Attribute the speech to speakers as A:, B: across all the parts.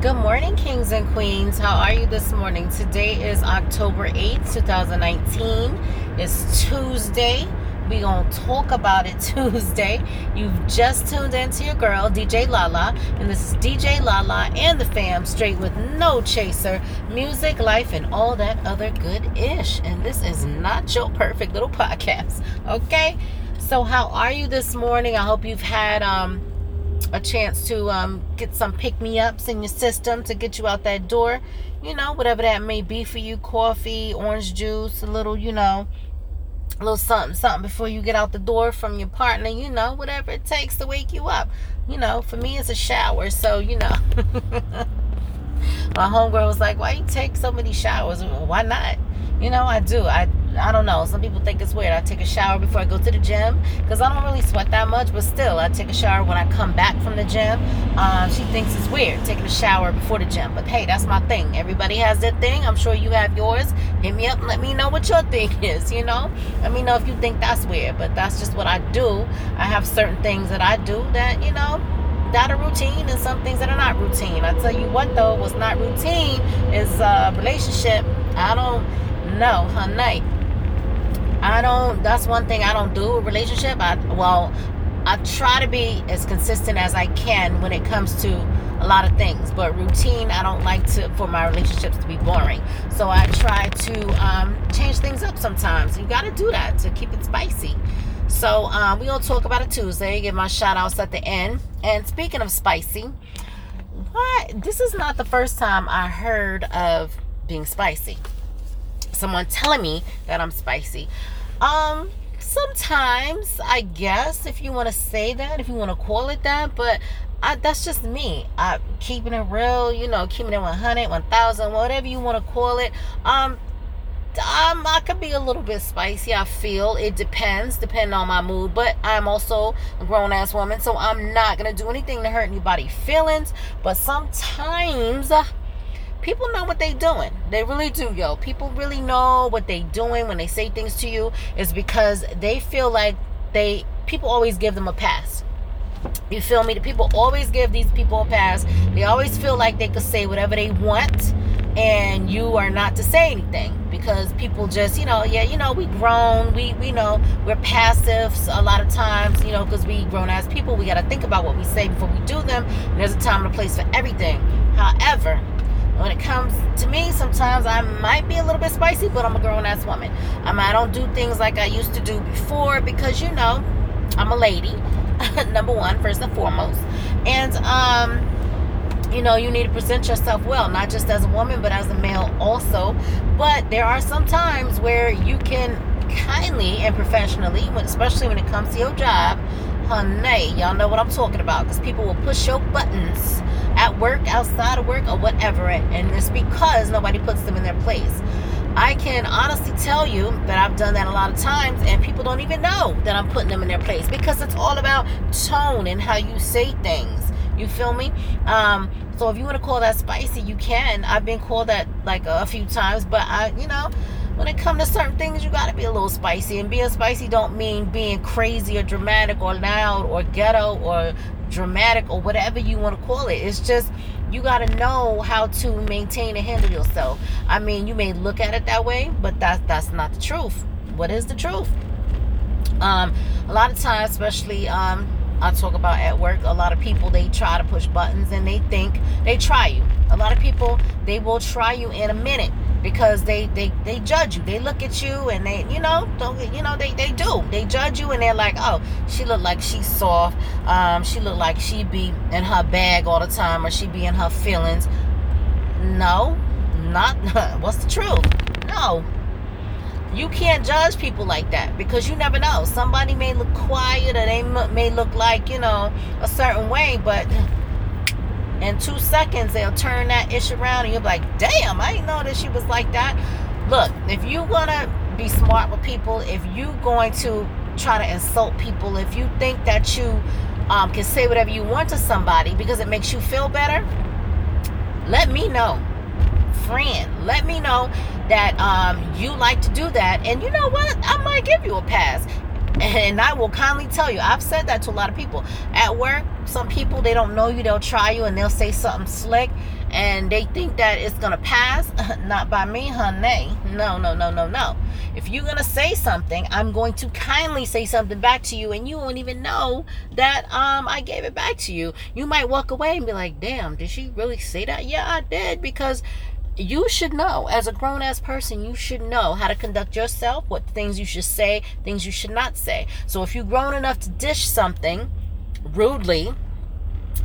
A: Good morning, kings and queens. How are you this morning? Today is October 8th, 2019. It's Tuesday. We gonna talk about it Tuesday. You've just tuned into your girl, DJ Lala, and this is DJ Lala and the fam, straight with no chaser, music, life, and all that other good ish. And this is not your perfect little podcast, okay? So, how are you this morning? I hope you've had um a chance to um, get some pick me ups in your system to get you out that door. You know, whatever that may be for you coffee, orange juice, a little, you know, a little something, something before you get out the door from your partner, you know, whatever it takes to wake you up. You know, for me, it's a shower, so, you know. My homegirl was like, Why you take so many showers? Why not? You know, I do. I I don't know. Some people think it's weird. I take a shower before I go to the gym because I don't really sweat that much, but still, I take a shower when I come back from the gym. Um, she thinks it's weird taking a shower before the gym, but hey, that's my thing. Everybody has their thing. I'm sure you have yours. Hit me up and let me know what your thing is. You know, let me know if you think that's weird, but that's just what I do. I have certain things that I do that you know that are routine and some things that are not routine. I tell you what though, what's not routine is a relationship. I don't know, honey. I don't. That's one thing I don't do. A relationship. I well, I try to be as consistent as I can when it comes to a lot of things. But routine, I don't like to for my relationships to be boring. So I try to um, change things up sometimes. You got to do that to keep it spicy. So um, we gonna talk about it Tuesday. Give my shout outs at the end. And speaking of spicy, what? This is not the first time I heard of being spicy someone telling me that I'm spicy. Um, sometimes I guess if you want to say that, if you want to call it that, but I, that's just me. I keeping it real, you know, keeping it 100, 1000, whatever you want to call it. Um, um, I could be a little bit spicy. I feel it depends, depending on my mood. But I'm also a grown ass woman, so I'm not gonna do anything to hurt anybody's feelings. But sometimes people know what they doing. They really do, yo. People really know what they doing when they say things to you is because they feel like they people always give them a pass. You feel me? The people always give these people a pass. They always feel like they could say whatever they want and you are not to say anything because people just you know yeah you know we grown we we know we're passive a lot of times you know because we grown as people we got to think about what we say before we do them there's a time and a place for everything however when it comes to me, sometimes I might be a little bit spicy, but I'm a grown ass woman. Um, I don't do things like I used to do before because, you know, I'm a lady, number one, first and foremost. And, um, you know, you need to present yourself well, not just as a woman, but as a male also. But there are some times where you can kindly and professionally, especially when it comes to your job, honey, y'all know what I'm talking about because people will push your buttons at work, outside of work, or whatever, and it's because nobody puts them in their place. I can honestly tell you that I've done that a lot of times, and people don't even know that I'm putting them in their place because it's all about tone and how you say things. You feel me? Um, so if you want to call that spicy, you can. I've been called that like a few times, but I, you know, when it comes to certain things, you got to be a little spicy. And being spicy don't mean being crazy or dramatic or loud or ghetto or dramatic or whatever you want to call it. It's just you got to know how to maintain and handle yourself. I mean, you may look at it that way, but that's that's not the truth. What is the truth? Um, a lot of times, especially um, I talk about at work, a lot of people they try to push buttons and they think they try you. A lot of people they will try you in a minute because they they they judge you. They look at you and they you know don't you know they they do. They judge you and they're like oh she look like she's soft. Um she look like she be in her bag all the time or she be in her feelings. No not what's the truth? No you can't judge people like that because you never know. Somebody may look quiet or they may look like you know a certain way but in two seconds they'll turn that ish around and you'll be like damn i didn't know that she was like that. Look if you want to be smart with people if you going to try to insult people if you think that you um, can say whatever you want to somebody because it makes you feel better let me know friend let me know that um, you like to do that and you know what i might give you a pass And I will kindly tell you, I've said that to a lot of people. At work, some people, they don't know you, they'll try you and they'll say something slick and they think that it's going to pass. Not by me, honey. No, no, no, no, no. If you're going to say something, I'm going to kindly say something back to you and you won't even know that um I gave it back to you. You might walk away and be like, damn, did she really say that? Yeah, I did because you should know as a grown ass person you should know how to conduct yourself what things you should say things you should not say so if you're grown enough to dish something rudely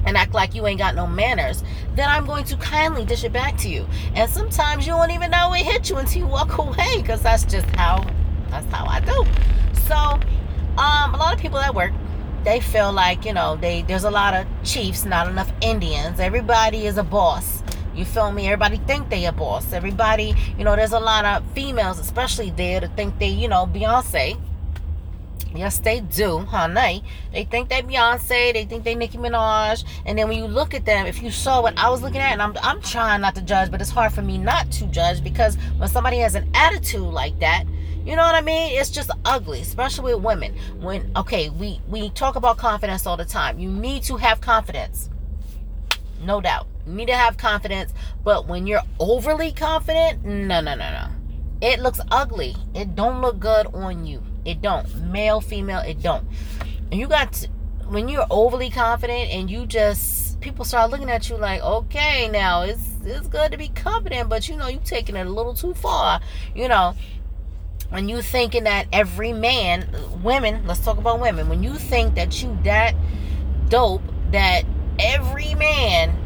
A: and act like you ain't got no manners, then I'm going to kindly dish it back to you. And sometimes you won't even know it hit you until you walk away, because that's just how that's how I do. So, um, a lot of people at work, they feel like you know they there's a lot of chiefs, not enough Indians. Everybody is a boss. You feel me? Everybody think they a boss. Everybody, you know, there's a lot of females, especially there, to think they, you know, Beyonce. Yes, they do, honey. They think they Beyonce, they think they Nicki Minaj, and then when you look at them, if you saw what I was looking at, and I'm I'm trying not to judge, but it's hard for me not to judge because when somebody has an attitude like that, you know what I mean? It's just ugly, especially with women. When okay, we we talk about confidence all the time. You need to have confidence, no doubt. You need to have confidence, but when you're overly confident, no, no, no, no. It looks ugly. It don't look good on you. It don't. Male, female, it don't. And you got to, when you're overly confident and you just people start looking at you like, okay, now it's it's good to be confident, but you know you taking it a little too far. You know, when you thinking that every man, women, let's talk about women. When you think that you that dope that every man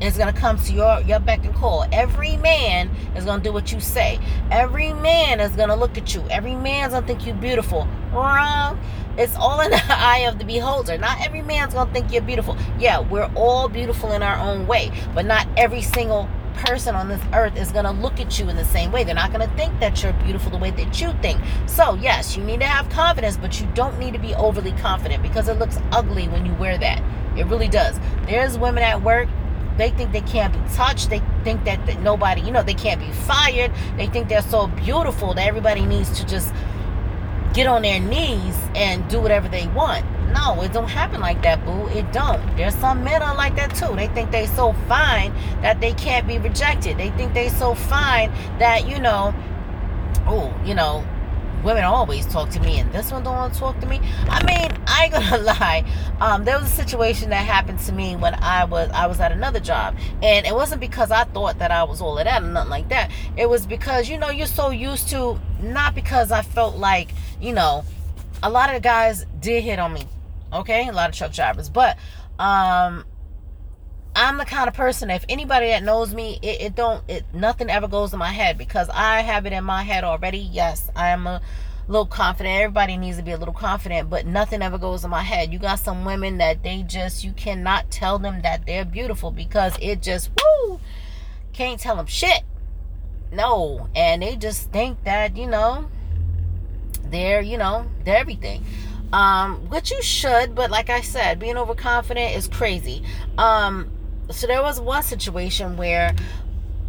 A: is going to come to your your beck and call. Every man is going to do what you say. Every man is going to look at you. Every man's going to think you're beautiful. Wrong. It's all in the eye of the beholder. Not every man's going to think you're beautiful. Yeah, we're all beautiful in our own way, but not every single person on this earth is going to look at you in the same way. They're not going to think that you're beautiful the way that you think. So, yes, you need to have confidence, but you don't need to be overly confident because it looks ugly when you wear that. It really does. There's women at work they think they can't be touched. They think that, that nobody, you know, they can't be fired. They think they're so beautiful that everybody needs to just get on their knees and do whatever they want. No, it don't happen like that, boo. It don't. There's some men are like that too. They think they so fine that they can't be rejected. They think they so fine that, you know, oh, you know, women always talk to me and this one don't want to talk to me. I mean i ain't gonna lie. Um, there was a situation that happened to me when i was i was at another job. And it wasn't because i thought that i was all of that or nothing like that. It was because you know you're so used to not because i felt like you know a lot of the guys did hit on me okay? A lot of truck drivers. But um I'm the kind of person if anybody that knows me, it, it don't it nothing ever goes in my head because I have it in my head already. Yes, I am a little confident. Everybody needs to be a little confident, but nothing ever goes in my head. You got some women that they just you cannot tell them that they're beautiful because it just woo can't tell them shit. No, and they just think that, you know, they're, you know, they're everything um which you should but like i said being overconfident is crazy um so there was one situation where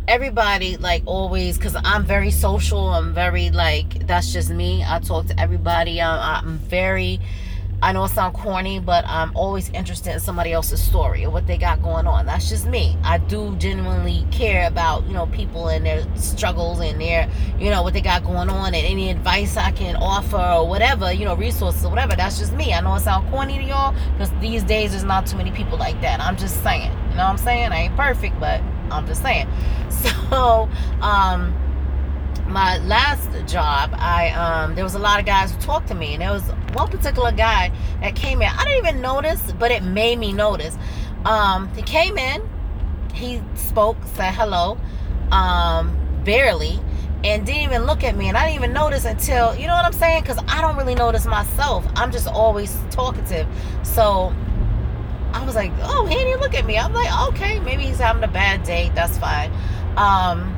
A: everybody like always because i'm very social i'm very like that's just me. I talk to everybody i'm, I'm very I know it sounds corny, but I'm always interested in somebody else's story or what they got going on. That's just me. I do genuinely care about, you know, people and their struggles and their, you know, what they got going on and any advice I can offer or whatever, you know, resources or whatever. That's just me. I know it sounds corny to y'all because these days there's not too many people like that. I'm just saying. You know what I'm saying? I ain't perfect, but I'm just saying. So, um, my last job, I um there was a lot of guys who talked to me, and there was one particular guy that came in. I didn't even notice, but it made me notice. Um, he came in, he spoke, said hello, um, barely, and didn't even look at me. And I didn't even notice until you know what I'm saying, because I don't really notice myself. I'm just always talkative, so. I was like, oh, he didn't look at me. I'm like, okay, maybe he's having a bad day. That's fine. Um,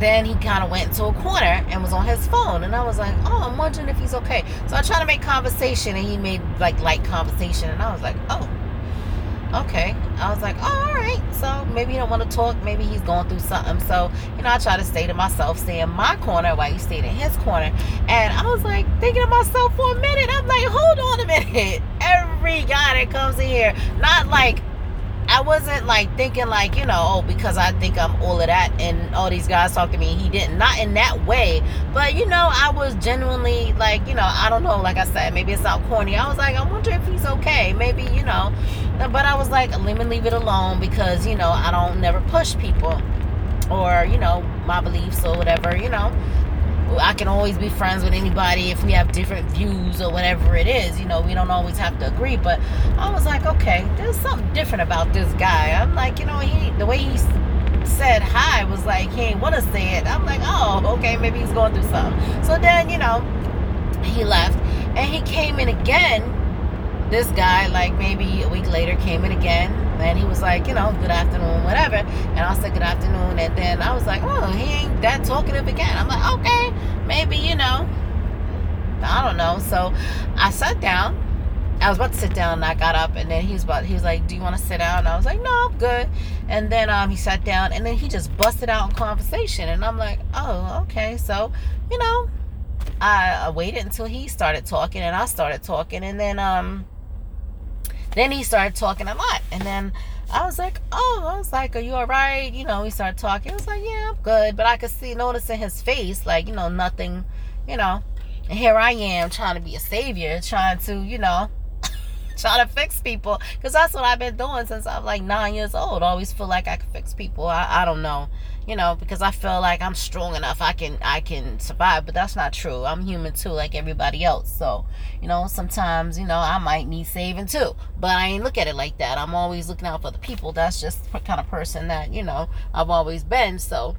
A: then he kind of went to a corner and was on his phone and i was like oh i'm wondering if he's okay so i tried to make conversation and he made like light conversation and i was like oh okay. I was like, oh, all right. So maybe he don't want to talk. Maybe he's going through something. So, you know, I try to stay to myself, stay in my corner while he stayed in his corner. And I was like thinking to myself for a minute. I'm like, hold on a minute. Every guy that comes in here, not like I wasn't like thinking like, you know, oh, because I think I'm all of that and all these guys talk to me. He didn't. Not in that way. But, you know, I was genuinely like, you know, I don't know, like I said, maybe it's not corny. I was like, I wonder if he's okay. Maybe, you know. But I was like, let me leave it alone because, you know, I don't never push people or, you know, my beliefs or whatever, you know. I can always be friends with anybody if we have different views or whatever it is. You know, we don't always have to agree. But I was like, okay, there's something different about this guy. I'm like, you know, he the way he said hi was like he ain't want to say it. I'm like, oh, okay, maybe he's going through something. So then, you know, he left and he came in again. This guy, like maybe a week later, came in again and he was like, you know, good afternoon, whatever. And I said, good afternoon. And then I was like, oh, he ain't that talkative again. I'm like, okay, maybe, you know, I don't know. So I sat down. I was about to sit down and I got up and then he was about he was like, Do you want to sit down? And I was like, No, I'm good. And then um he sat down and then he just busted out in conversation and I'm like, Oh, okay. So, you know, I waited until he started talking and I started talking and then um then he started talking a lot. And then I was like, oh, I was like, are you all right? You know, he started talking. I was like, yeah, I'm good. But I could see, notice in his face, like, you know, nothing, you know. And here I am trying to be a savior, trying to, you know, trying to fix people. Because that's what I've been doing since I'm like nine years old. I always feel like I can fix people. I, I don't know you know because i feel like i'm strong enough i can i can survive but that's not true i'm human too like everybody else so you know sometimes you know i might need saving too but i ain't look at it like that i'm always looking out for the people that's just the kind of person that you know i've always been so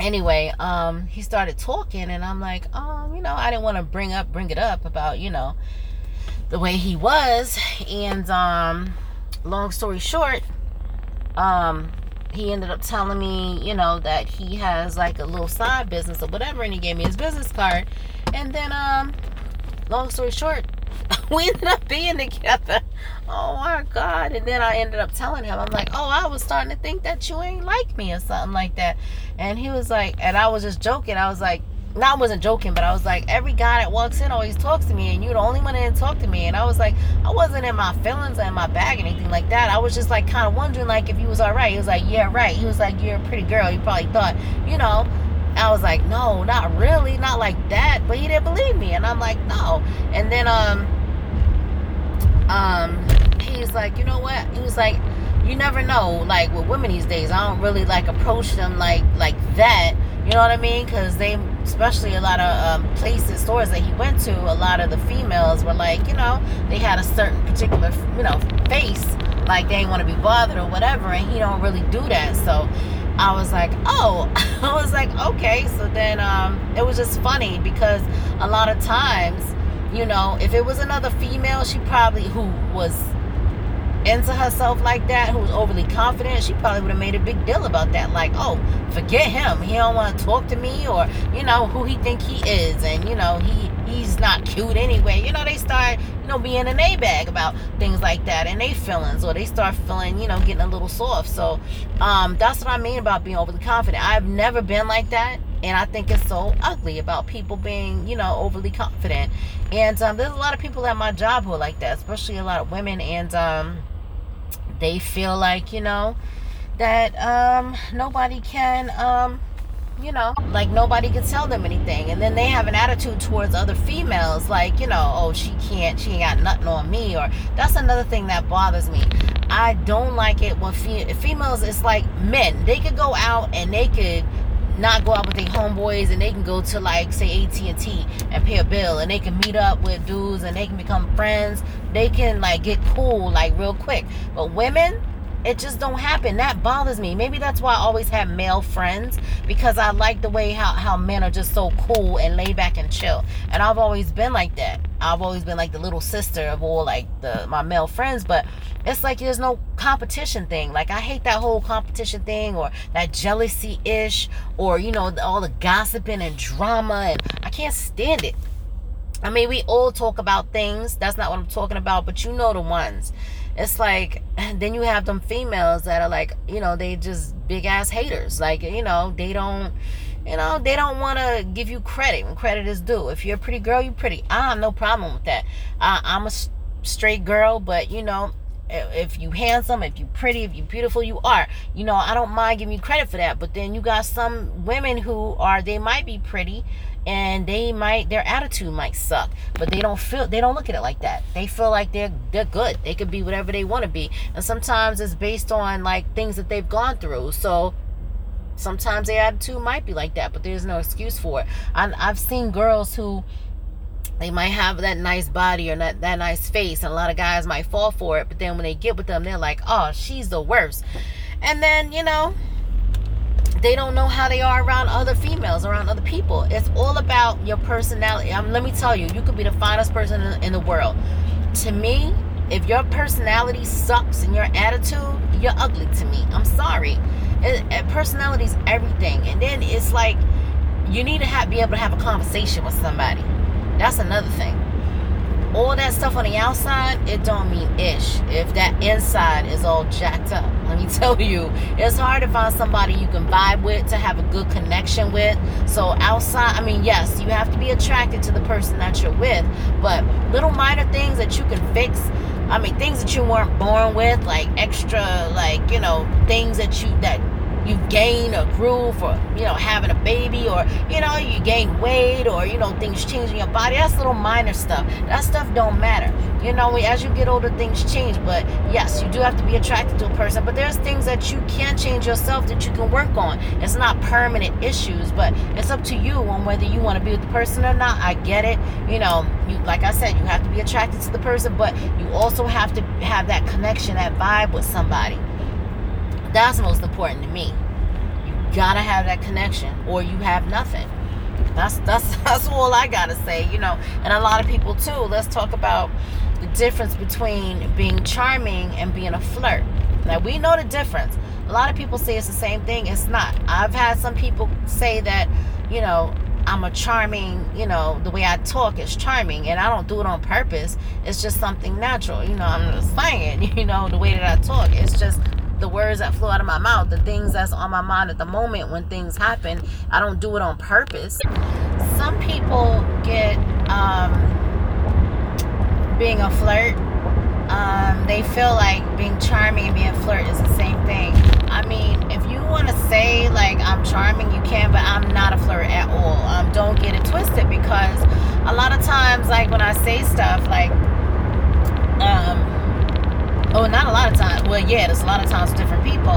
A: anyway um he started talking and i'm like um you know i didn't want to bring up bring it up about you know the way he was and um long story short um he ended up telling me, you know, that he has like a little side business or whatever, and he gave me his business card. And then, um, long story short, we ended up being together. Oh my God. And then I ended up telling him, I'm like, oh, I was starting to think that you ain't like me or something like that. And he was like, and I was just joking. I was like, no, I wasn't joking, but I was like, every guy that walks in always talks to me, and you're the only one that didn't talk to me. And I was like, I wasn't in my feelings or in my bag or anything like that. I was just like kind of wondering like if he was all right. He was like, yeah, right. He was like, you're a pretty girl. He probably thought, you know. I was like, no, not really, not like that. But he didn't believe me, and I'm like, no. And then um, um, he's like, you know what? He was like, you never know. Like with women these days, I don't really like approach them like like that you know what I mean? Because they, especially a lot of um, places, stores that he went to, a lot of the females were like, you know, they had a certain particular, you know, face, like they didn't want to be bothered or whatever, and he don't really do that. So I was like, oh, I was like, okay. So then um, it was just funny because a lot of times, you know, if it was another female, she probably who was into herself like that, who was overly confident, she probably would have made a big deal about that. Like, oh, forget him. He don't want to talk to me, or you know who he think he is, and you know he he's not cute anyway. You know they start you know being an a bag about things like that, and they feelings, or they start feeling you know getting a little soft. So um, that's what I mean about being overly confident. I've never been like that. And I think it's so ugly about people being, you know, overly confident. And um, there's a lot of people at my job who are like that, especially a lot of women. And um, they feel like you know that um, nobody can um, you know like nobody can tell them anything and then they have an attitude towards other females like you know oh she can't she ain't got nothing on me or that's another thing that bothers me i don't like it when fe- females it's like men they could go out and they could not go out with their homeboys and they can go to like say AT&T and pay a bill and they can meet up with dudes and they can become friends. They can like get cool like real quick. But women, it just don't happen. That bothers me. Maybe that's why I always have male friends because I like the way how, how men are just so cool and laid back and chill. And I've always been like that. I've always been like the little sister of all like the my male friends, but it's like there's no competition thing. Like I hate that whole competition thing or that jealousy ish or you know all the gossiping and drama and I can't stand it. I mean, we all talk about things. That's not what I'm talking about, but you know the ones it's like then you have them females that are like you know they just big ass haters. Like you know they don't you know they don't want to give you credit when credit is due. If you're a pretty girl you're pretty. I have no problem with that. I, i'm a straight girl but you know if you handsome if you pretty if you beautiful you are. You know i don't mind giving you credit for that but then you got some women who are they might be pretty and they might their attitude might suck but they don't feel they don't look at it like that. They feel like they're they're good. They could be whatever they want to be. And sometimes it's based on like things that they've gone through. So sometimes their attitude might be like that but there's no excuse for it. I, i've seen girls who they might have that nice body or that, that nice face and a lot of guys might fall for it but then when they get with them they're like oh she's the worst. And then you know they don't know how they are around other females, around other people. It's all about your personality. Um, let me tell you, you could be the finest person in, in the world. To me, if your personality sucks and your attitude, you're ugly to me. I'm sorry. It, it, personality is everything. And then it's like you need to have, be able to have a conversation with somebody. That's another thing all that stuff on the outside, it don't mean ish. If that inside is all jacked up, let me tell you, it's hard to find somebody you can vibe with, to have a good connection with. So outside, I mean, yes, you have to be attracted to the person that you're with, but little minor things that you can fix. I mean, things that you weren't born with, like extra, like you know, things that you that you gain or grew for you know having a baby or you know you gain weight or you know things change in your body that's little minor stuff. That stuff don't matter. You know as you get older things change but yes you do have to be attracted to a person but there's things that you can change yourself that you can work on. It's not permanent issues but it's up to you on whether you want to be with the person or not. I get it. You know you like i said you have to be attracted to the person but you also have to have that connection that vibe with somebody that's most important to me. You gotta have that connection, or you have nothing. That's that's that's all I gotta say, you know. And a lot of people too. Let's talk about the difference between being charming and being a flirt. Now we know the difference. A lot of people say it's the same thing. It's not. I've had some people say that, you know, I'm a charming, you know, the way I talk is charming and I don't do it on purpose. It's just something natural. You know, I'm just saying, you know, the way that I talk. It's just the words that flow out of my mouth, the things that's on my mind at the moment when things happen. I don't do it on purpose. Some people get um, being a flirt. Um, they feel like being charming and being flirt is the same thing. I mean, if you want to say like I'm charming, you can, but I'm not a flirt at all. Um, don't get it twisted because a lot of times, like when I say stuff like, um, oh not a lot of times well yeah there's a lot of times different people.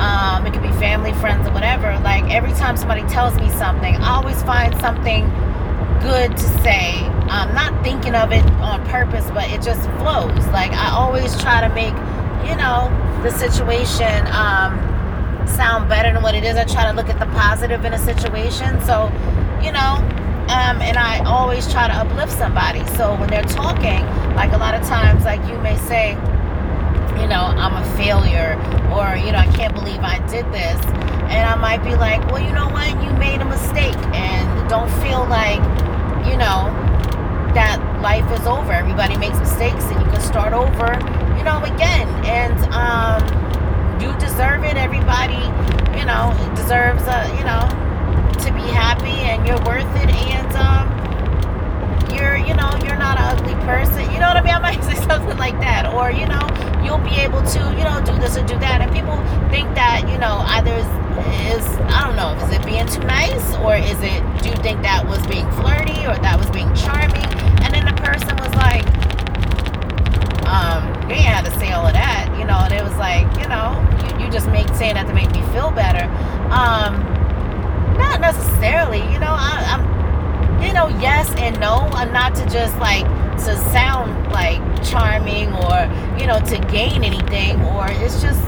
A: Um, it could be family friends or whatever. Like every time somebody tells me something i always find something good to say. I'm not thinking of it on purpose but it just flows. Like i always try to make you know the situation um, sound better than what it is. I try to look at the positive in a situation. So you know um, and I always try to uplift somebody. So when they're talking, like a lot of times, like you may say, you know, I'm a failure or, you know, I can't believe I did this. And I might be like, well, you know what? You made a mistake and don't feel like, you know, that life is over. Everybody makes mistakes and you can start over, you know, again. And um, you deserve it. Everybody, you know, deserves, a, you know, to be happy and you're worth it. And, um, you're, you know, you're not an ugly person. You know what I mean? I might say something like that. Or, you know, you'll be able to, you know, do this or do that. And people think that, you know, either is, is I don't know, is it being too nice or is it, do you think that was being flirty or that was being charming? And then the person was like, um, you ain't had to say all of that, you know, and it was like, you know, you, you just make saying that to make me feel better. Um, not necessarily, you know, I, I'm you know, yes and no, and not to just like to sound like charming or you know to gain anything, or it's just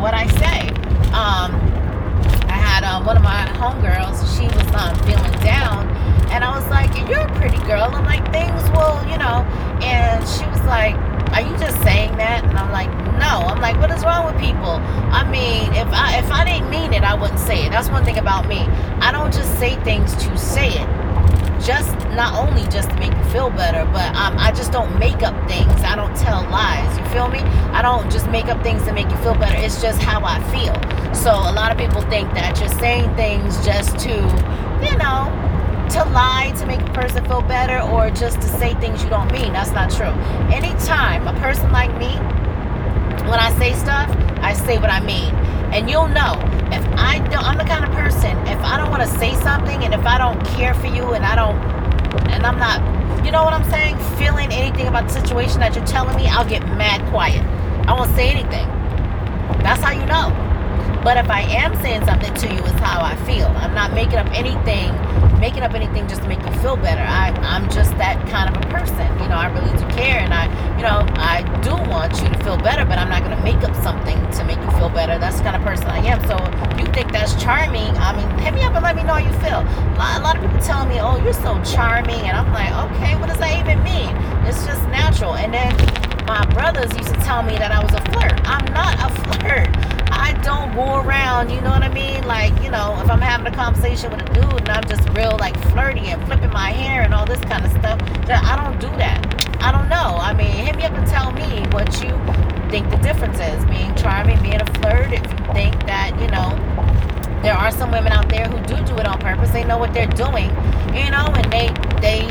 A: what I say. Um, I had um, one of my homegirls. She was um, feeling down, and I was like, "You're a pretty girl." I'm like, "Things will, you know," and she was like. Are you just saying that? And I'm like, no. I'm like, what is wrong with people? I mean, if I if I didn't mean it, I wouldn't say it. That's one thing about me. I don't just say things to say it just not only just to make you feel better, but um, I just don't make up things. I don't tell lies. You feel me? I don't just make up things to make you feel better. It's just how I feel. So a lot of people think that you're saying things just to, you know, to lie to make a person feel better or just to say things you don't mean. That's not true. Anytime a person like me, when I say stuff, I say what I mean. And you'll know if I don't, I'm the kind of person, if I don't want to say something and if I don't care for you and I don't, and I'm not, you know what I'm saying, feeling anything about the situation that you're telling me, I'll get mad quiet. I won't say anything. That's how you know. But if I am saying something to you, is how I feel. I'm not making up anything, making up anything just to make you feel better. I, I'm just that kind of a person. You know, I really do care, and I, you know, I do want you to feel better, but I'm not going to make up something to make you feel better. That's the kind of person I am. So you think that's charming? I mean, hit me up and let me know how you feel. A lot, a lot of people tell me, "Oh, you're so charming," and I'm like, "Okay, what does that even mean?" It's just natural. And then my brothers used to tell me that I was a flirt. I'm not a flirt. I don't go around, you know what I mean? Like, you know, if I'm having a conversation with a dude and I'm just real like flirty and flipping my hair and all this kind of stuff, that I don't do that. I don't know. I mean, hit me up and tell me what you think the difference is. Being charming, being a flirt, if you think that, you know, there are some women out there who do do it on purpose. They know what they're doing, you know, and they they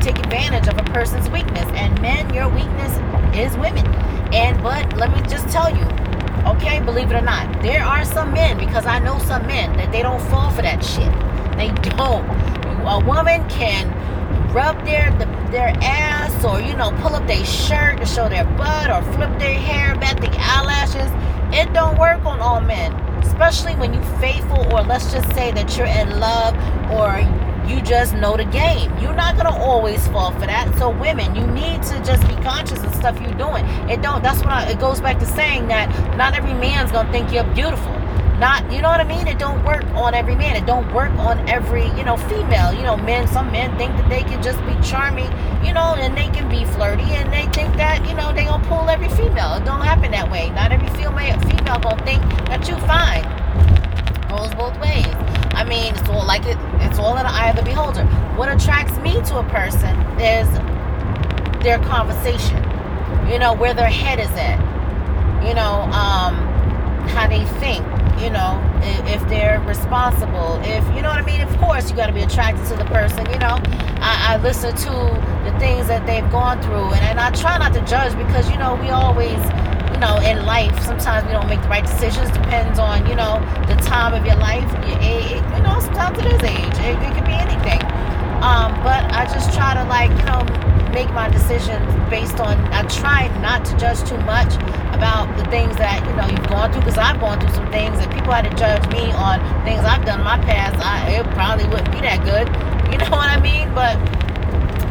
A: take advantage of a person's weakness. And men, your weakness is women. And but let me just tell you, Okay, believe it or not, there are some men because I know some men that they don't fall for that shit. They don't. A woman can rub their their ass or you know pull up their shirt to show their butt or flip their hair back the eyelashes. It don't work on all men, especially when you faithful or let's just say that you're in love or you just know the game. You're not gonna always fall for that. So women, you need to just be conscious of stuff you're doing. It don't. That's what I, it goes back to saying that not every man's gonna think you're beautiful. Not, you know what I mean? It don't work on every man. It don't work on every, you know, female. You know, men. Some men think that they can just be charming, you know, and they can be flirty, and they think that, you know, they gonna pull every female. It don't happen that way. Not every female female gonna think that you fine. Goes both ways. I mean, it's all like it. It's all in the eye of the beholder. What attracts me to a person is their conversation. You know where their head is at. You know um, how they think. You know if, they're responsible. If you know what I mean. Of course, you got to be attracted to the person. You know, I, I listen to the things that they've gone through, and, and I try not to judge because you know we always you know, in life, sometimes we don't make the right decisions. Depends on, you know, the time of your life, your age. You know, sometimes it is age. It, it could be anything. Um, but I just try to like, you know, make my decisions based on. I try not to judge too much about the things that you know you've gone through because I've gone through some things. If people had to judge me on things I've done in my past, I, it probably wouldn't be that good. You know what I mean? But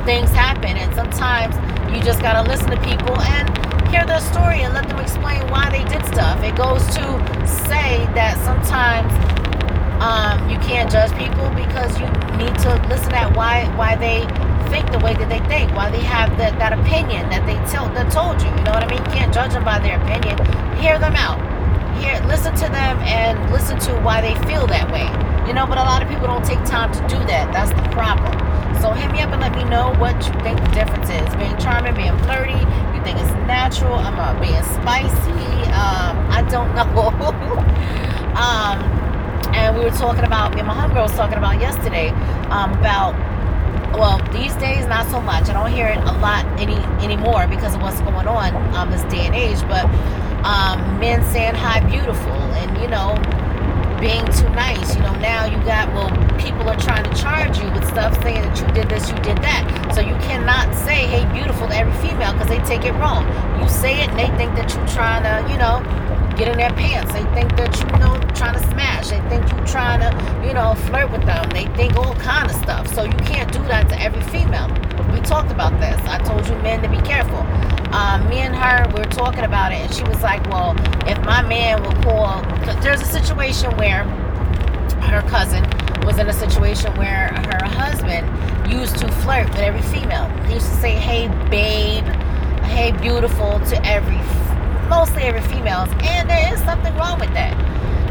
A: things happen, and sometimes you just gotta listen to people and hear their story and let them explain why they did stuff. It goes to say that sometimes um, you can't judge people because you need to listen at why why they think the way that they think, why they have that, that opinion that they tell that told you. You know what I mean? You can't judge them by their opinion. Hear them out. Hear listen to them and listen to why they feel that way. You know, but a lot of people don't take time to do that. That's the problem. So hit me up and let me know what you think the difference is. Being charming, being flirty, you think it's natural. I'm uh, being spicy. Um, I don't know. um, and we were talking about me and my homegirl was talking about yesterday um, about well these days not so much. I don't hear it a lot any anymore because of what's going on um, this day and age. But um, men saying hi beautiful and you know being too nice. You know, now you got, well, people are trying to charge you with stuff saying that you did this, you did that. So you cannot say, hey, beautiful to every female because they take it wrong. You say it and they think that you're trying to, you know, get in their pants. They think that you, you know, trying to smash. They think you're trying to, you know, flirt with them. They think all kind of stuff. So you can't do that to every female. We talked about this. I told you men to be careful. Um, me and her, we were talking about it, and she was like, well, if my man will call, there's a situation where her cousin was in a situation where her husband used to flirt with every female. He used to say, hey, babe, hey, beautiful to every mostly every females, and there is something wrong with that.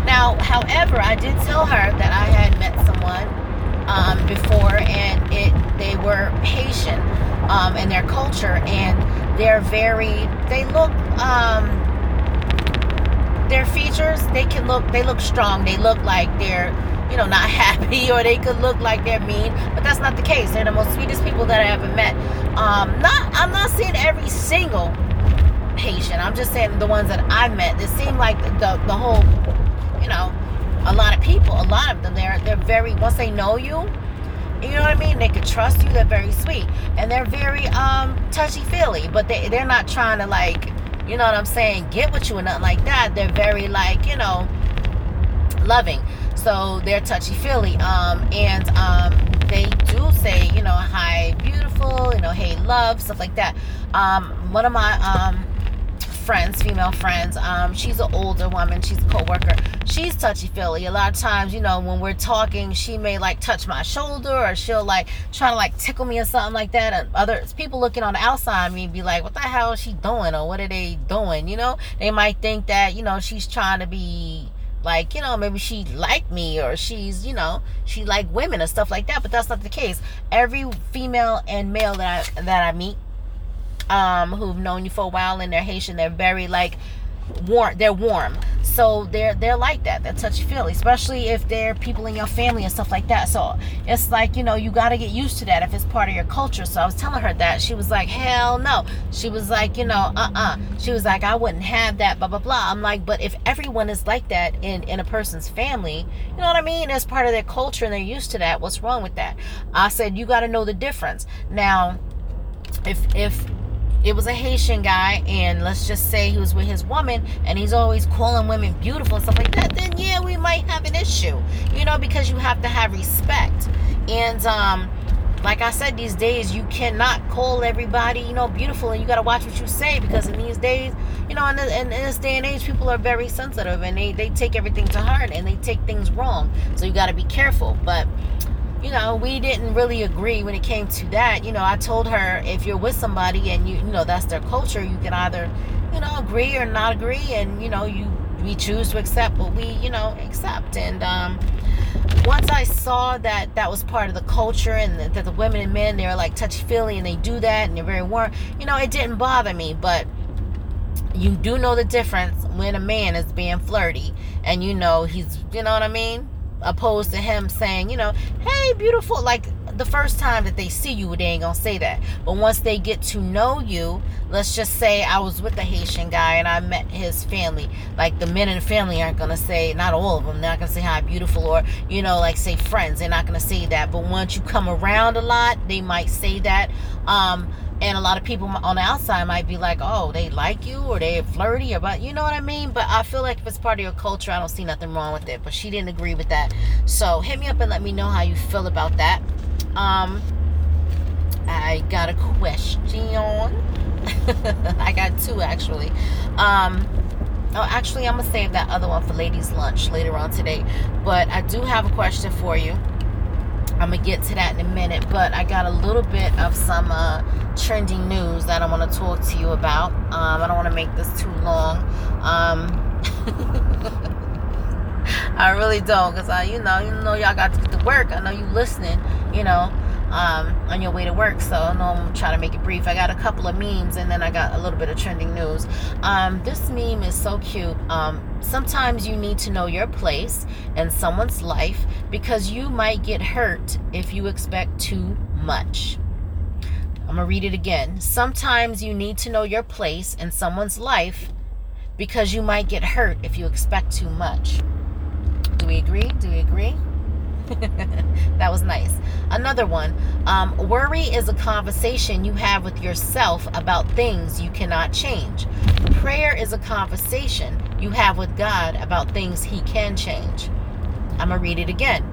A: Now, however, I did tell her that I had met someone um, before, and it they were Haitian um, in their culture, and they're very they look. Um, their features they can look they look strong they look like they're you know not happy or they could look like they're mean but that's not the case they're the most sweetest people that i ever met um not i'm not saying every single Haitian. I'm just saying the ones that I met. It seemed like the the whole, you know, a lot of people, a lot of them, they're they're very once they know you, you know what I mean. They can trust you. They're very sweet and they're very um touchy feely. But they they're not trying to like, you know what I'm saying, get with you and nothing like that. They're very like you know, loving. So they're touchy feely. Um and um they do say you know hi beautiful you know hey love stuff like that um one of my um friends, female friends. Um, she's an older woman. She's a co-worker. She's touchy-feely. A lot of times, you know, when we're talking, she may like touch my shoulder or she'll like try to like tickle me or something like that. And other people looking on the outside me be like, what the hell is she doing? Or what are they doing? You know, they might think that, you know, she's trying to be like you know maybe she like me or she's you know she like women and stuff like that but that's not the case every female and male that I, that I meet um, who've known you for a while and they're Haitian, they're very like warm. They're warm, so they're they're like that. They're touchy feely, especially if they're people in your family and stuff like that. So it's like you know you got to get used to that if it's part of your culture. So I was telling her that she was like, hell no. She was like, you know, uh uh She was like, I wouldn't have that. Blah blah blah. I'm like, but if everyone is like that in in a person's family, you know what I mean? As part of their culture and they're used to that. What's wrong with that? I said you got to know the difference now. If if it was a Haitian guy, and let's just say he was with his woman, and he's always calling women beautiful and stuff like that, then yeah, we might have an issue, you know, because you have to have respect. And um, like I said, these days you cannot call everybody, you know, beautiful, and you got to watch what you say because in these days, you know, in, the, in, in, this day and age, people are very sensitive and they, they take everything to heart and they take things wrong. So you got to be careful. But you know, we didn't really agree when it came to that. You know, I told her if you're with somebody and you, you know, that's their culture, you can either, you know, agree or not agree, and you know, you we choose to accept what we, you know, accept. And um, once I saw that that was part of the culture and that, that the women and men they're like touchy feely and they do that and they're very warm, you know, it didn't bother me, but you do know the difference when a man is being flirty and you know he's you know what I mean opposed to him saying, you know, hey, beautiful. Like the first time that they see you, they ain't gonna say that. But once they get to know you, let's just say I was with a Haitian guy and I met his family. Like the men in the family aren't gonna say, not all of them, they're not gonna say hi, beautiful, or you know, like say friends. They're not gonna say that. But once you come around a lot, they might say that. Um, and a lot of people on the outside might be like, oh, they like you or they're flirty or but you know what I mean? But I feel like if it's part of your culture, I don't see nothing wrong with it. But she didn't agree with that. So hit me up and let me know how you feel about that. Um I got a question. I got two actually. Um Oh, actually, I'm gonna save that other one for ladies' lunch later on today. But I do have a question for you. I'm gonna get to that in a minute, but I got a little bit of some uh, trending news that I want to talk to you about. Um, I don't want to make this too long. Um, I really don't, cause I, you know, you know, y'all got to get to work. I know you listening, you know um, on your way to work. So I know I'm trying to make it brief. I got a couple of memes and then I got a little bit of trending news. Um, this meme is so cute. Um, sometimes you need to know your place in someone's life because you might get hurt if you expect too much. I'm going to read it again. Sometimes you need to know your place in someone's life because you might get hurt if you expect too much. Do we agree? Do we agree? that was nice. Another one. Um, worry is a conversation you have with yourself about things you cannot change. Prayer is a conversation you have with God about things He can change. I'm going to read it again.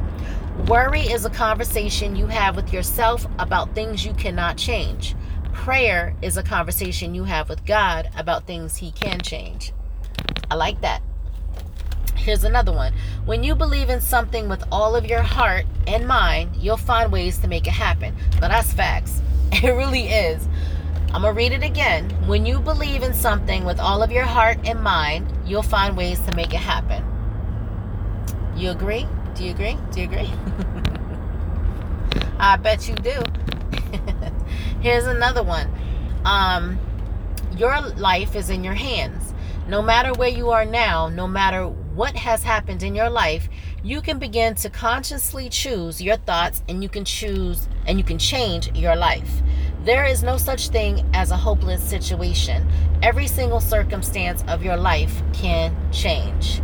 A: Worry is a conversation you have with yourself about things you cannot change. Prayer is a conversation you have with God about things He can change. I like that. Here's another one. When you believe in something with all of your heart and mind, you'll find ways to make it happen. But that's facts. It really is. I'm going to read it again. When you believe in something with all of your heart and mind, you'll find ways to make it happen. You agree? Do you agree? Do you agree? I bet you do. Here's another one. Um, your life is in your hands. No matter where you are now, no matter what has happened in your life, you can begin to consciously choose your thoughts and you can choose and you can change your life. There is no such thing as a hopeless situation. Every single circumstance of your life can change.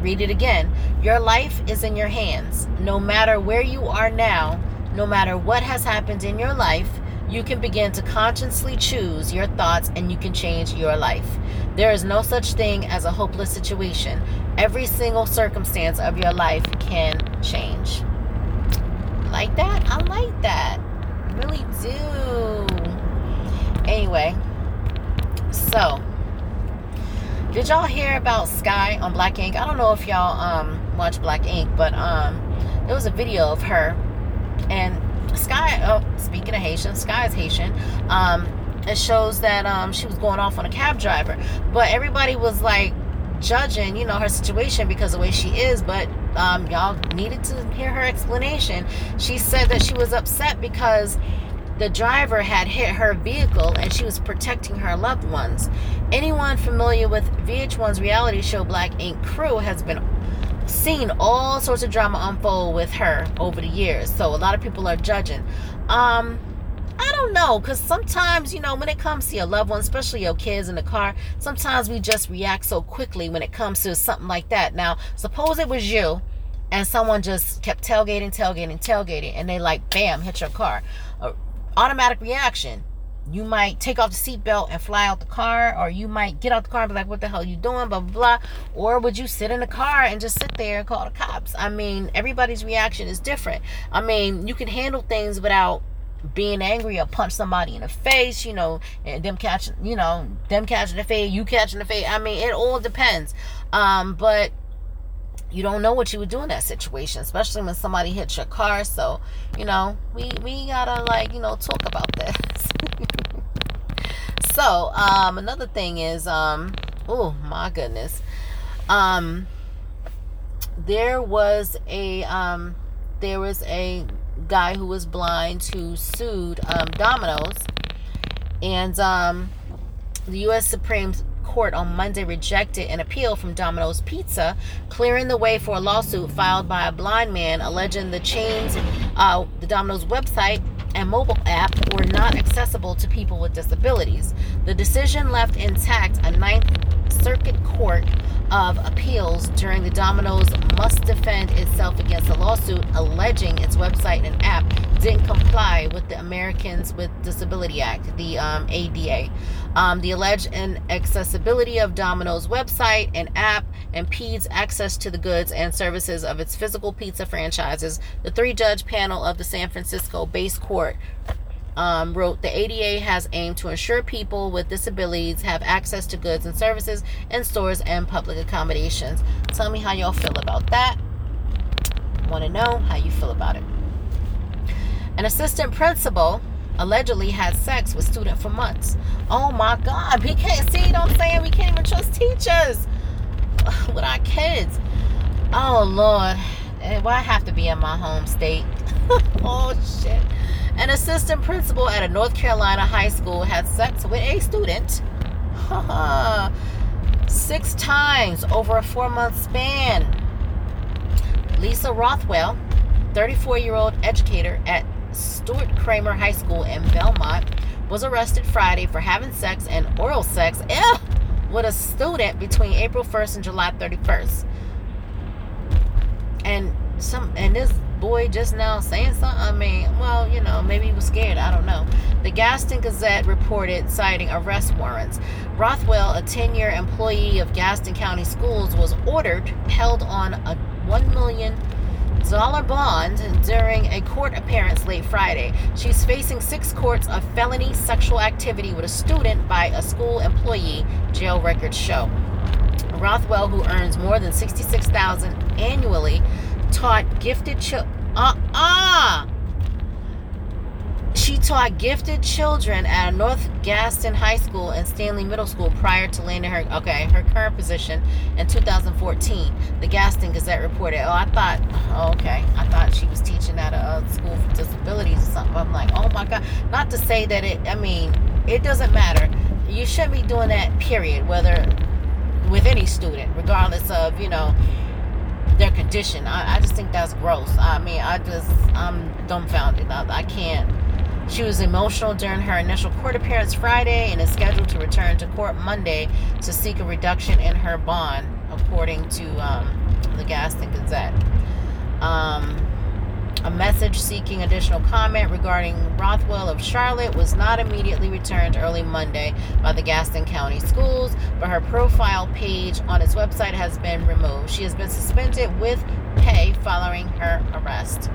A: Read it again. Your life is in your hands. No matter where you are now, no matter what has happened in your life, you can begin to consciously choose your thoughts and you can change your life. There is no such thing as a hopeless situation. Every single circumstance of your life can change. Like that? I like that. really do. Anyway, so did y'all hear about Sky on Black Ink? I don't know if y'all um watch Black Ink, but um there was a video of her and Sky. Oh, speaking of Haitian, Sky is Haitian. Um, it shows that um she was going off on a cab driver, but everybody was like judging, you know, her situation because of the way she is, but um, y'all needed to hear her explanation. She said that she was upset because the driver had hit her vehicle and she was protecting her loved ones. Anyone familiar with VH1's reality show Black Ink Crew has been seen all sorts of drama unfold with her over the years. So a lot of people are judging. Um I don't know, because sometimes, you know, when it comes to your loved ones, especially your kids in the car, sometimes we just react so quickly when it comes to something like that. Now, suppose it was you and someone just kept tailgating, tailgating, tailgating, and they like, bam, hit your car automatic reaction. You might take off the seatbelt and fly out the car, or you might get out the car and be like, What the hell are you doing? Blah, blah, blah. Or would you sit in the car and just sit there and call the cops? I mean, everybody's reaction is different. I mean, you can handle things without being angry or punch somebody in the face, you know, and them catching, you know, them catching the face, you catching the face. I mean, it all depends. Um, but you don't know what you would do in that situation, especially when somebody hits your car. So, you know, we we gotta like you know talk about this. so, um, another thing is, um, oh my goodness, um, there was a um, there was a guy who was blind who sued um, Domino's, and um, the U.S. Supreme court on Monday rejected an appeal from Domino's Pizza, clearing the way for a lawsuit filed by a blind man alleging the chain's, uh, the Domino's website and mobile app were not accessible to people with disabilities. The decision left intact a Ninth Circuit Court of Appeals during the Domino's must defend itself against a lawsuit alleging its website and app didn't comply with the Americans with Disability Act, the um, ADA. Um, the alleged inaccessibility of Domino's website and app impedes access to the goods and services of its physical pizza franchises. The three judge panel of the San Francisco based court um, wrote the ADA has aimed to ensure people with disabilities have access to goods and services in stores and public accommodations. Tell me how y'all feel about that. Want to know how you feel about it. An assistant principal allegedly had sex with student for months. Oh my God, we can't see. What I'm saying we can't even trust teachers with our kids. Oh Lord, why have to be in my home state? oh shit. An assistant principal at a North Carolina high school had sex with a student six times over a four month span. Lisa Rothwell, 34 year old educator at Stuart Cramer High School in Belmont, was arrested Friday for having sex and oral sex ew, with a student between April 1st and July 31st. And some and this boy just now saying something? I mean, well, you know, maybe he was scared. I don't know. The Gaston Gazette reported citing arrest warrants. Rothwell, a 10 year employee of Gaston County Schools, was ordered held on a $1 million bond during a court appearance late Friday. She's facing six courts of felony sexual activity with a student by a school employee, jail records show. Rothwell, who earns more than 66000 annually, taught gifted children. Uh uh. She taught gifted children at North Gaston High School and Stanley Middle School prior to landing her okay her current position in 2014. The Gaston Gazette reported. Oh, I thought, oh, okay, I thought she was teaching at a, school for disabilities or something. I'm like, oh my god. Not to say that it. I mean, it doesn't matter. You shouldn't be doing that. Period. Whether with any student, regardless of you know their condition. I, I just think that's gross. I mean, I just I'm dumbfounded. I, I can't. She was emotional during her initial court appearance Friday and is scheduled to return to court Monday to seek a reduction in her bond, according to um, the Gaston Gazette. A message seeking additional comment regarding Rothwell of Charlotte was not immediately returned early Monday by the Gaston County Schools, but her profile page on its website has been removed. She has been suspended with pay following her arrest.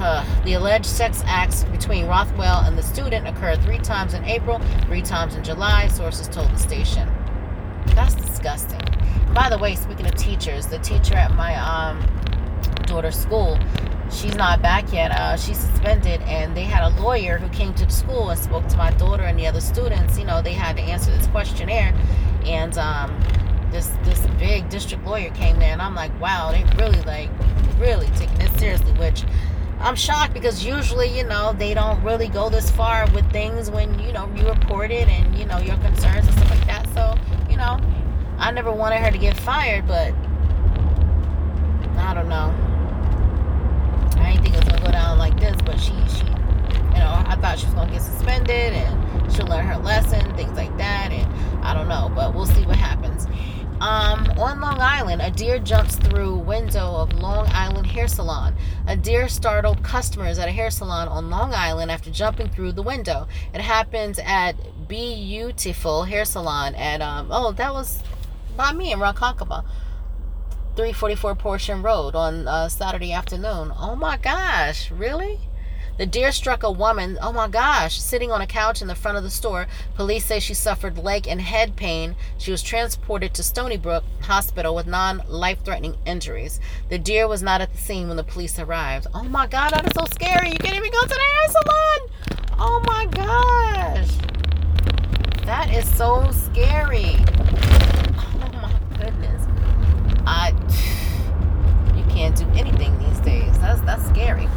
A: Uh, the alleged sex acts between Rothwell and the student occurred three times in April, three times in July, sources told the station. That's disgusting. By the way, speaking of teachers, the teacher at my um, daughter's school she's not back yet. Uh, she's suspended, and they had a lawyer who came to the school and spoke to my daughter and the other students. You know, they had to answer this questionnaire, and um, this this big district lawyer came there, and I'm like, wow, they really like really taking this seriously. Which I'm shocked because usually, you know, they don't really go this far with things when you know you report it and you know your concerns and stuff like that. So, you know, I never wanted her to get fired, but I don't know. I didn't think it was gonna go down like this, but she she you know, I thought she was gonna get suspended and she'll learn her lesson, things like that, and I don't know, but we'll see what happens. Um, on Long Island, a deer jumps through window of Long Island hair salon. A deer startled customers at a hair salon on Long Island after jumping through the window. It happens at Beautiful Hair Salon at um oh that was by me in Ronkonkoma. 344 Portion Road on uh, Saturday afternoon. Oh my gosh, really? The deer struck a woman, oh my gosh, sitting on a couch in the front of the store. Police say she suffered leg and head pain. She was transported to Stony Brook Hospital with non life threatening injuries. The deer was not at the scene when the police arrived. Oh my god, that is so scary. You can't even go to the hair salon. Oh my gosh. That is so scary. Oh my goodness. I you can't do anything these days. That's that's scary.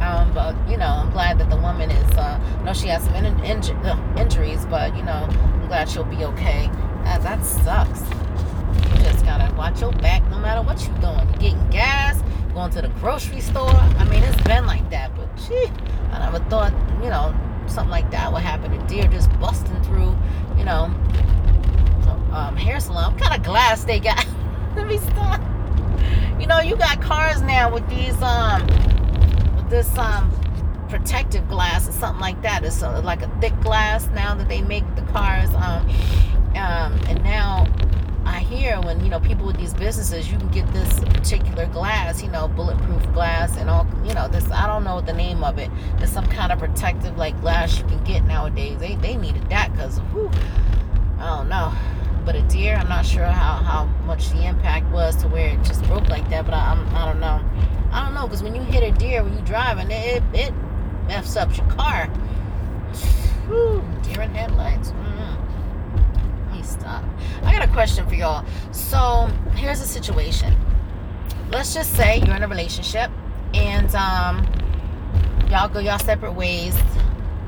A: Um, but you know, I'm glad that the woman is. Uh, I know she has some in, uh, injuries, but you know, I'm glad she'll be okay. That that sucks. You just gotta watch your back, no matter what you're doing. You're getting gas, going to the grocery store. I mean, it's been like that, but gee, I never thought, you know, something like that would happen. A deer just busting through, you know, um, hair salon. What kind of glass they got? Let me stop. You know, you got cars now with these um with this um protective glass or something like that. It's a, like a thick glass now that they make the cars. Um, um, and now I hear when you know people with these businesses, you can get this particular glass, you know, bulletproof glass and all. You know, this I don't know the name of it. There's some kind of protective like glass you can get nowadays. They they needed that because? I don't know but a deer, I'm not sure how, how much the impact was to where it just broke like that. But I, I'm, I don't know. I don't know because when you hit a deer when you drive and it it mess up your car. Whew, deer in headlights. Mm-hmm. Let me stop. I got a question for y'all. So here's a situation. Let's just say you're in a relationship and um, y'all go y'all separate ways.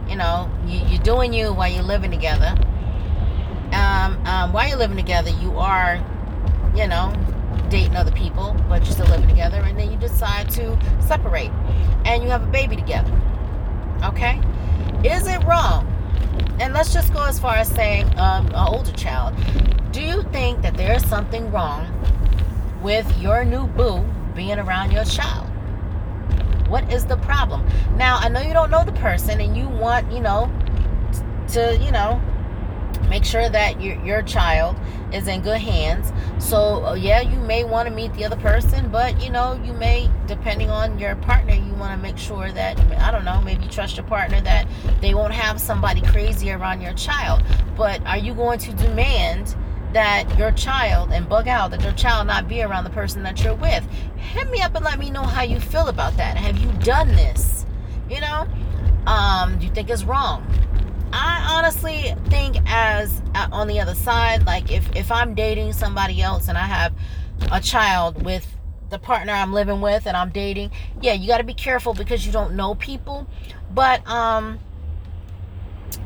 A: You know, you, you're doing you while you're living together um, um, while you're living together, you are, you know, dating other people, but you're still living together, and then you decide to separate, and you have a baby together. Okay, is it wrong? And let's just go as far as saying um, an older child. Do you think that there is something wrong with your new boo being around your child? What is the problem? Now, I know you don't know the person, and you want, you know, to, you know, make sure that your your child is in good hands. So uh, yeah you may want to meet the other person but you know you may depending on your partner you want to make sure that i don't know maybe trust your partner that they won't have somebody crazy around your child. But are you going to demand that your child and bug out that your child not be around the person that you're with? Hit me up and let me know how you feel about that. Have you done this? You know? Um, do you think is wrong? I honestly think as uh, on the other side, like if if I'm dating somebody else and I have a child with the partner I'm living with and I'm dating, yeah, you got to be careful because you don't know people. But um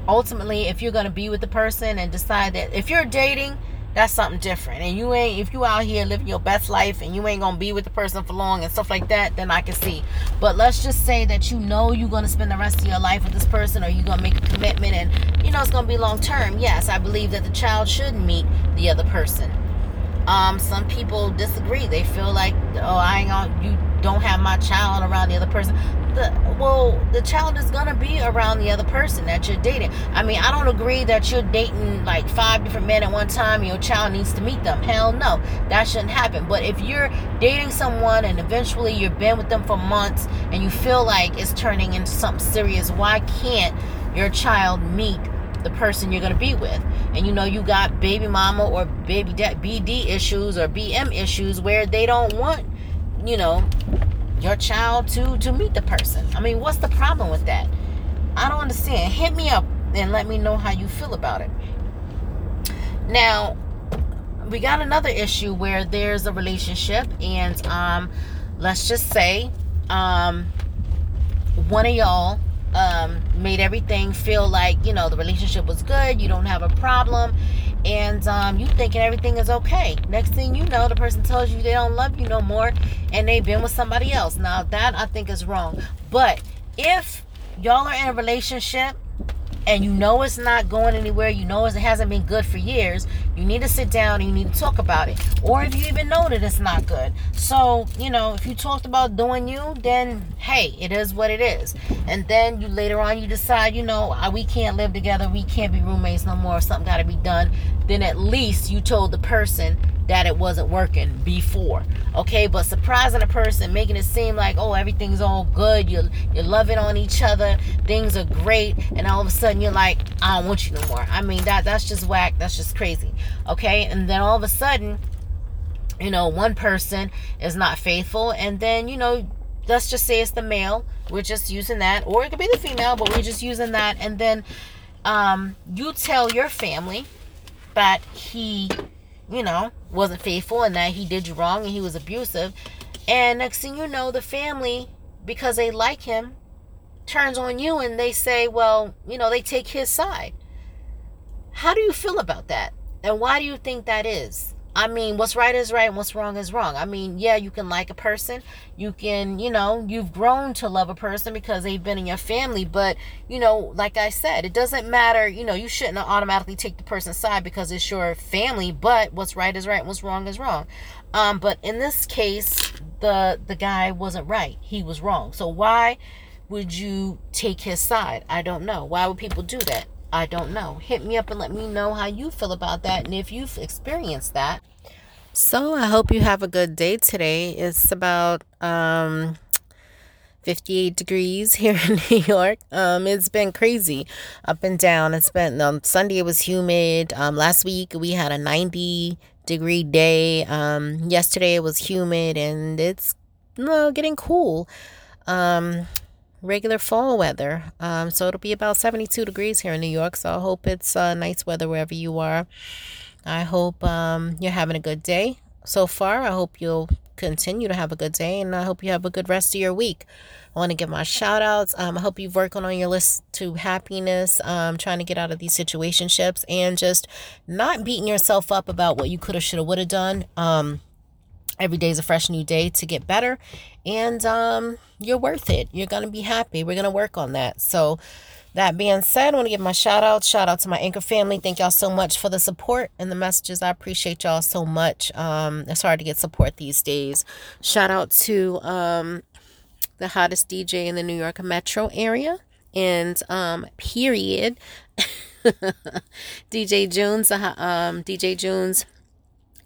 A: ultimately if you're going to be with the person and decide that if you're dating that's something different. And you ain't if you out here living your best life and you ain't gonna be with the person for long and stuff like that then i can see. But let's just say that you know you're gonna spend the rest of your life with this person or you're gonna make a commitment and you know it's gonna be long term. Yes i believe that the child should meet the other person. Um some people disagree. They feel like oh i ain't gonna you don't have my child around the other person the well the child is gonna be around the other person that you're dating. I mean i don't agree that you're dating like five different men at one time your child needs to meet them. Hell no that shouldn't happen. But if you're dating someone and eventually you've been with them for months and you feel like it's turning into something serious why can't your child meet the person you're going to be with? And you know you got baby mama or baby dad bd issues or bm issues where they don't want you know your child to to meet the person. I mean, what's the problem with that? I don't understand. Hit me up and let me know how you feel about it. Now, we got another issue where there's a relationship and um let's just say um one of y'all um made everything feel like, you know, the relationship was good, you don't have a problem and um, you thinking everything is okay. Next thing you know, the person tells you they don't love you no more, and they've been with somebody else. Now that I think is wrong. But if y'all are in a relationship and you know it's not going anywhere, you know it hasn't been good for years, you need to sit down and you need to talk about it. Or if you even know that it's not good. So, you know, if you talked about doing you, then hey, it is what it is. And then you later on you decide, you know, we can't live together, we can't be roommates no more, something got to be done. Then at least you told the person that it wasn't working before. Okay, but surprising a person, making it seem like oh everything's all good, you're you're loving on each other, things are great, and all of a sudden you're like I don't want you no more. I mean that that's just whack. That's just crazy. Okay, and then all of a sudden, you know, one person is not faithful, and then you know, let's just say it's the male. We're just using that, or it could be the female, but we're just using that, and then um, you tell your family that he you know, wasn't faithful and that he did you wrong and he was abusive. And next thing you know, the family, because they like him, turns on you and they say, well, you know, they take his side. How do you feel about that? And why do you think that is? I mean, what's right is right and what's wrong is wrong. I mean, yeah, you can like a person. You can, you know, you've grown to love a person because they've been in your family. But, you know, like I said, it doesn't matter, you know, you shouldn't automatically take the person's side because it's your family. But what's right is right and what's wrong is wrong. Um, but in this case, the the guy wasn't right. He was wrong. So why would you take his side? I don't know. Why would people do that? I don't know. Hit me up and let me know how you feel about that and if you've experienced that. So I hope you have a good day today. It's about um 58 degrees here in New York. Um, it's been crazy up and down. It's been on um, Sunday it was humid. Um, last week we had a 90 degree day. Um, yesterday it was humid and it's know, getting cool. Um, regular fall weather. Um, so it'll be about 72 degrees here in New York. So I hope it's uh, nice weather wherever you are. I hope um, you're having a good day so far. I hope you'll continue to have a good day and I hope you have a good rest of your week. I want to give my shout outs. Um, I hope you're working on your list to happiness, um, trying to get out of these situationships and just not beating yourself up about what you could have, should have, would have done. Um, every day is a fresh new day to get better and um, you're worth it. You're gonna be happy. We're gonna work on that. So that being said i want to give my shout out shout out to my anchor family. Thank y'all so much for the support and the messages. I appreciate y'all so much. Um, it's hard to get support these days. Shout out to um, the hottest dj in the new york metro area and um, period. Dj jones um, dj jones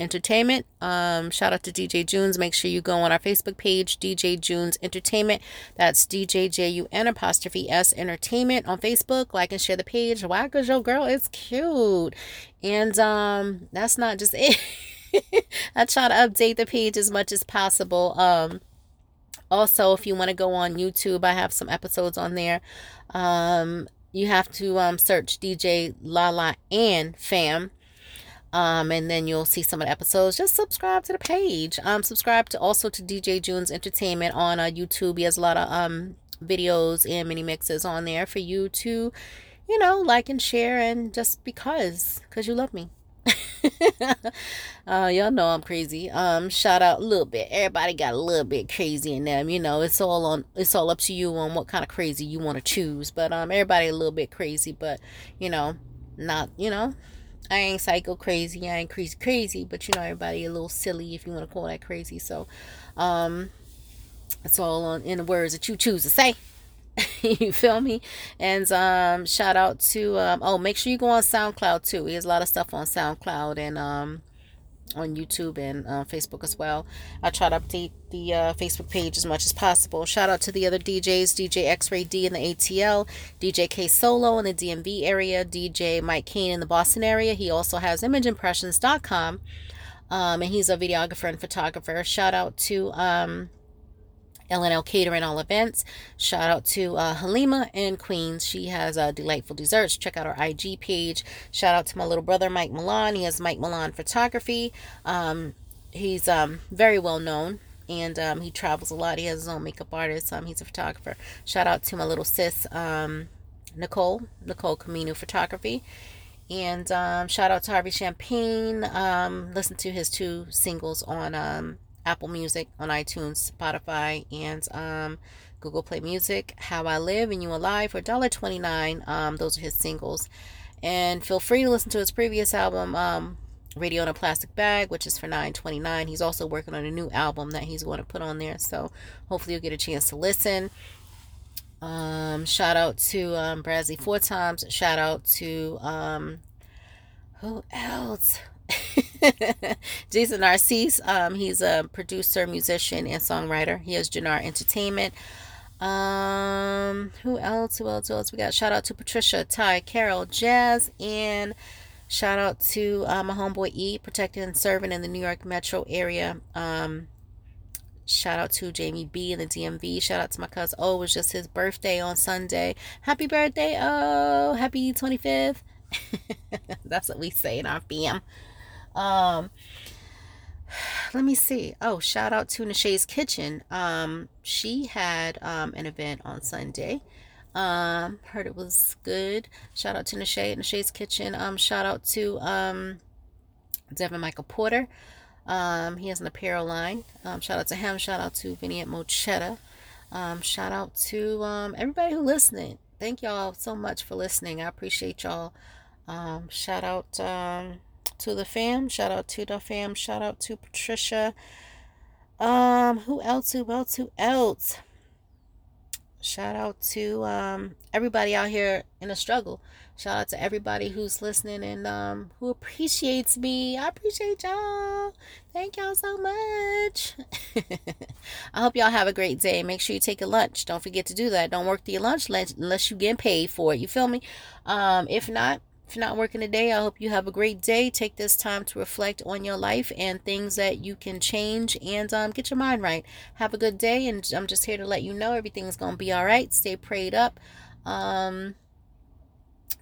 A: Entertainment. Um, shout out to DJ Junes. Make sure you go on our Facebook page, DJ Junes Entertainment. That's DJ J U N apostrophe S Entertainment on Facebook. Like and share the page. Why? Because your girl is cute. And um, that's not just it. I try to update the page as much as possible. Um, also, if you want to go on YouTube, I have some episodes on there. Um, you have to um, search DJ Lala and Fam. Um, and then you'll see some of the episodes. Just subscribe to the page. Um, subscribe to also to DJ June's Entertainment on uh, YouTube. He has a lot of um videos and mini mixes on there for you to, you know, like and share and just because, because you love me. uh, y'all know I'm crazy. Um, shout out a little bit. Everybody got a little bit crazy in them. You know, it's all on. It's all up to you on what kind of crazy you want to choose. But um, everybody a little bit crazy. But you know, not you know, I ain't psycho crazy. I ain't crazy crazy. But you know, everybody a little silly if you want to call that crazy. So, um, it's all on in the words that you choose to say. you feel me? And um, shout out to um, oh, make sure you go on SoundCloud too. He has a lot of stuff on SoundCloud and um, on YouTube and uh, Facebook as well. I try to update the uh, Facebook page as much as possible. Shout out to the other DJs DJ X Ray D in the ATL, DJ K Solo in the DMV area, DJ Mike Kane in the Boston area. He also has ImageImpressions.com. Um, and he's a videographer and photographer. Shout out to um, LNL Catering All Events. Shout out to uh, Halima in Queens. She has uh, delightful desserts. Check out our IG page. Shout out to my little brother, Mike Milan. He has Mike Milan Photography. Um, he's um, very well known and um, he travels a lot. He has his own makeup artist. Um, he's a photographer. Shout out to my little sis, um, Nicole, Nicole Camino Photography. And um, shout out to Harvey Champagne. Um, listen to his two singles on um, Apple Music, on iTunes, Spotify, and um, Google Play Music. How I Live and You Alive for $1.29. Um, those are his singles. And feel free to listen to his previous album, um, Radio in a Plastic Bag, which is for $9.29. He's also working on a new album that he's going to put on there. So hopefully you'll get a chance to listen. Um, shout out to um, Bradley Four Times. Shout out to um, who else? Jason Narcisse. Um, he's a producer, musician, and songwriter. He has Jannar Entertainment. Um, who else? Who else? Who else? We got shout out to Patricia, Ty, Carol, Jazz, and shout out to uh, my homeboy E, protecting and serving in the New York metro area. Um, shout out to Jamie B in the DMV. Shout out to my cousin. Oh, it was just his birthday on Sunday. Happy birthday! Oh, happy 25th. That's what we say in our fam. Um, let me see. Oh, shout out to Nashay's Kitchen. Um, she had um, an event on Sunday. Um, heard it was good. Shout out to Nashay at Nashay's Kitchen. Um, shout out to um, Devin Michael Porter. Um, he has an apparel line. Um, shout out to him. Shout out to Vinny at Mochetta. Um, shout out to um, everybody who listening. Thank y'all so much for listening. I appreciate y'all. Um, shout out um, to the fam. Shout out to the fam. Shout out to Patricia. Um, who else? Who else? Who else? Shout out to um everybody out here in a struggle. Shout out to everybody who's listening and um who appreciates me. I appreciate y'all. Thank y'all so much. I hope y'all have a great day. Make sure you take a lunch. Don't forget to do that. Don't work the lunch unless you get paid for it. You feel me? Um, if not, if you're not working today, I hope you have a great day. Take this time to reflect on your life and things that you can change and um, get your mind right. Have a good day, and I'm just here to let you know everything's going to be all right. Stay prayed up. Um,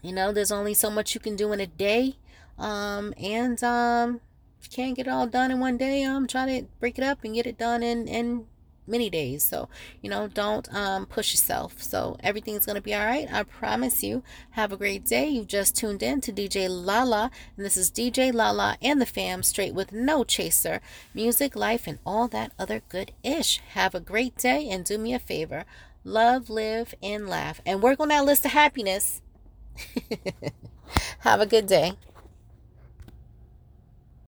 A: you know, there's only so much you can do in a day. Um, and um, if you can't get it all done in one day, um, try to break it up and get it done in, in many days. So, you know, don't um, push yourself. So, everything's going to be all right. I promise you. Have a great day. You've just tuned in to DJ Lala, and this is DJ Lala and the fam, straight with no chaser, music, life, and all that other good ish. Have a great day and do me a favor love, live, and laugh, and work on that list of happiness. Have a good day.